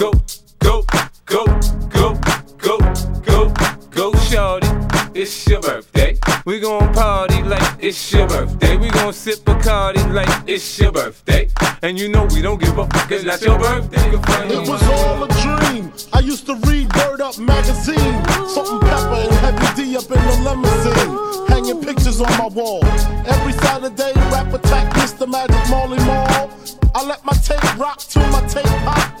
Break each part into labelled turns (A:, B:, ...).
A: go, go, go, go, go, go, go, shorty. It's your birthday. We gon' party like it's your birthday. We gon' sip a Bacardi like it's your birthday. And you know we don't give a fuck, it's not your birthday.
B: It was all a dream. I used to read Word Up magazine. Salt-n-Pepa and Heavy D up in the limousine. Hanging pictures on my wall. Every Saturday, rap attack, Mr. Magic Marley Marl. I let my tape rock till my tape pop.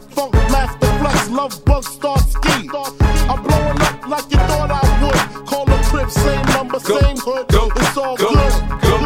B: Like you thought I would. Call the crib, same number,
A: Go,
B: same hood.
A: go,
B: it's all
A: go,
B: good.
A: go,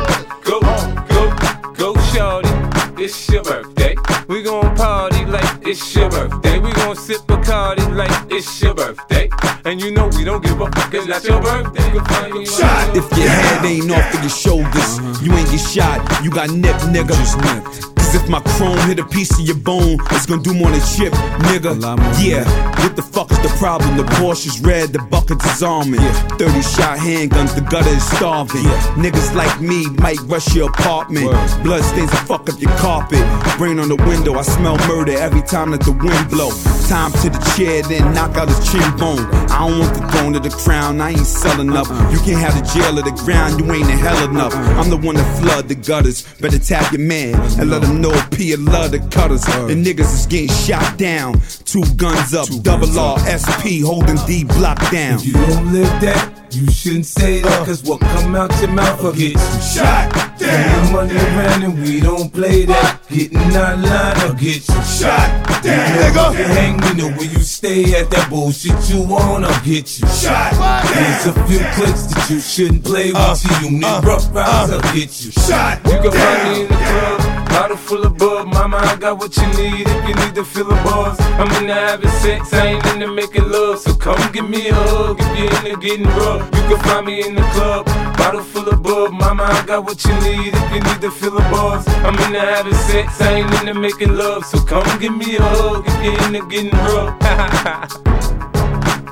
B: go,
A: go, go, go, shorty. It's your birthday. We gon' party like it's your birthday. We gon' sip a Bacardi like it's your birthday. And you know we don't give a fuck, it's not your birthday. You can find me
C: Shot. If your head ain't off of your shoulders, you ain't get shot. You got nipped, nigga. Just nipped. Cause if my chrome hit a piece of your bone, it's gonna do more than chip, nigga. Yeah. What the fuck is the problem? The Porsche's red, the buckets is almond. 30 shot handguns, the gutter is starving. Niggas like me might rush your apartment. Blood stains will fuck up your carpet. Rain on the window, I smell murder every time that the wind blow. Time to the chair, then knock out his chin bone. I don't want the throne or the crown, I ain't selling up. You can't have the jail or the ground, you ain't in hell enough. I'm the one that flood the gutters. Better tap your man and let him know P and love the cutters. The niggas is getting shot down. Two guns up, double R, SP, holding D block down.
A: You don't live that, you shouldn't say that, cause what come out your mouth will get you shot. Down. money around and we don't play that. Getting out line will get you shot. Down. Nigga. You hang me know where you stay at that bullshit you want, I'll get you shot. There's a few clicks that you shouldn't play with. you, you need rough rounds, I'll get you shot. You can find me in the club. Bottle full of bub, mama, I got what you need if you need to feel a buzz. I'm into having sex, I ain't into making love. So come give me a hug if you're into getting rough. You can find me in the club. Bottle full of bub, mama, I got what you need if you need to feel a buzz. I'm into having sex, I ain't into making love. So come give me a hug if you're into getting rough.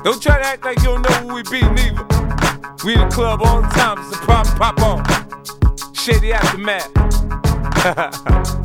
A: don't try to act like you don't know who we be, neither. We in the club all the time, it's a pop, pop on. Shady aftermath. Ha ha ha.